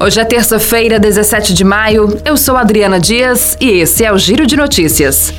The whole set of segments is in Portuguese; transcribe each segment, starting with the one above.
Hoje é terça-feira, 17 de maio. Eu sou Adriana Dias e esse é o Giro de Notícias.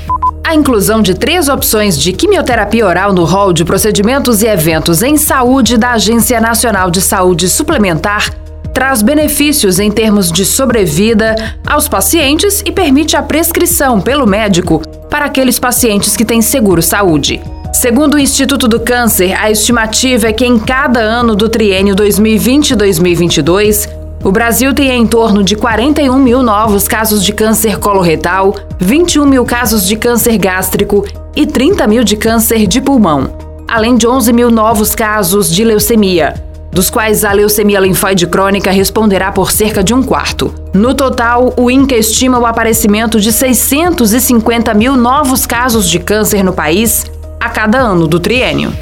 A inclusão de três opções de quimioterapia oral no rol de procedimentos e eventos em saúde da Agência Nacional de Saúde Suplementar traz benefícios em termos de sobrevida aos pacientes e permite a prescrição pelo médico para aqueles pacientes que têm seguro saúde. Segundo o Instituto do Câncer, a estimativa é que em cada ano do triênio 2020-2022, o Brasil tem em torno de 41 mil novos casos de câncer coloretal, 21 mil casos de câncer gástrico e 30 mil de câncer de pulmão, além de 11 mil novos casos de leucemia, dos quais a leucemia linfóide crônica responderá por cerca de um quarto. No total, o INCA estima o aparecimento de 650 mil novos casos de câncer no país a cada ano do triênio.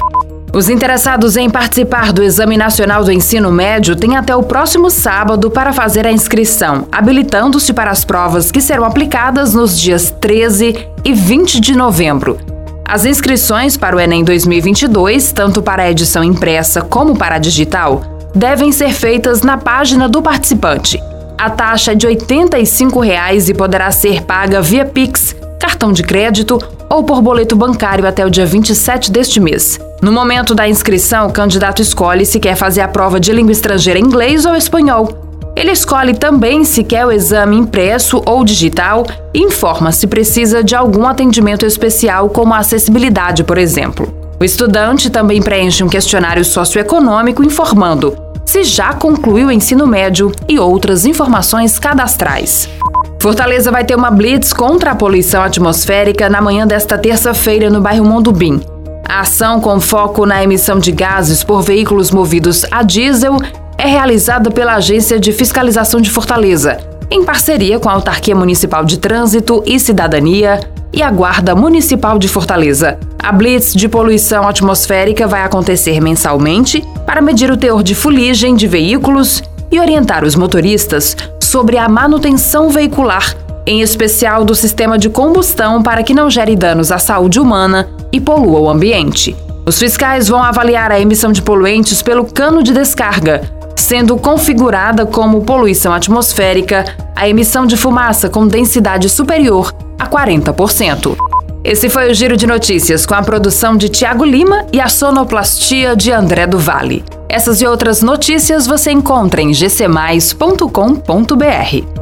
Os interessados em participar do Exame Nacional do Ensino Médio têm até o próximo sábado para fazer a inscrição, habilitando-se para as provas que serão aplicadas nos dias 13 e 20 de novembro. As inscrições para o Enem 2022, tanto para a edição impressa como para a digital, devem ser feitas na página do participante. A taxa é de 85 reais e poderá ser paga via Pix, cartão de crédito ou por boleto bancário até o dia 27 deste mês. No momento da inscrição, o candidato escolhe se quer fazer a prova de língua estrangeira inglês ou espanhol. Ele escolhe também se quer o exame impresso ou digital e informa se precisa de algum atendimento especial, como a acessibilidade, por exemplo. O estudante também preenche um questionário socioeconômico informando se já concluiu o ensino médio e outras informações cadastrais. Fortaleza vai ter uma blitz contra a poluição atmosférica na manhã desta terça-feira no bairro Mondubim. A ação com foco na emissão de gases por veículos movidos a diesel é realizada pela Agência de Fiscalização de Fortaleza, em parceria com a Autarquia Municipal de Trânsito e Cidadania e a Guarda Municipal de Fortaleza. A blitz de poluição atmosférica vai acontecer mensalmente para medir o teor de fuligem de veículos e orientar os motoristas sobre a manutenção veicular, em especial do sistema de combustão, para que não gere danos à saúde humana e polua o ambiente. Os fiscais vão avaliar a emissão de poluentes pelo cano de descarga, sendo configurada como poluição atmosférica a emissão de fumaça com densidade superior a 40%. Esse foi o Giro de Notícias com a produção de Tiago Lima e a sonoplastia de André do Vale. Essas e outras notícias você encontra em gcmais.com.br.